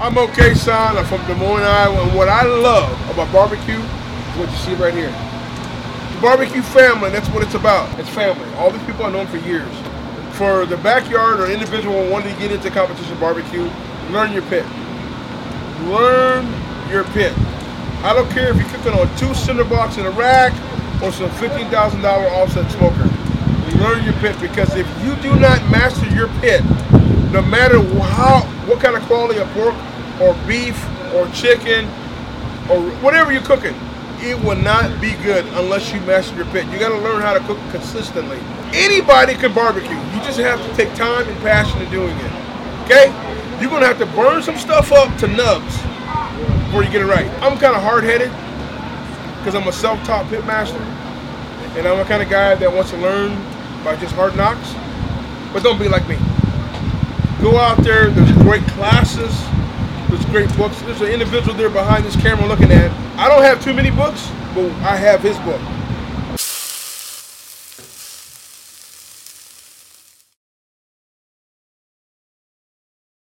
I'm Moe Cason. I'm from Des Moines, Iowa. And what I love about barbecue is what you see right here. The barbecue family, that's what it's about. It's family. All these people I've known for years. For the backyard or individual wanting to get into competition barbecue, learn your pit. Learn your pit. I don't care if you're cooking on two cinder blocks in a rack or some $15,000 offset smoker. Learn your pit because if you do not master your pit, no matter how what kind of quality of pork or beef or chicken or whatever you're cooking, it will not be good unless you master your pit. You got to learn how to cook consistently. Anybody can barbecue. You just have to take time and passion in doing it. Okay? You're gonna have to burn some stuff up to nubs before you get it right. I'm kind of hard-headed because I'm a self-taught pit master, and I'm the kind of guy that wants to learn by just hard knocks. But don't be like me. Go out there. There's great classes. There's great books. There's an individual there behind this camera looking at. I don't have too many books, but I have his book.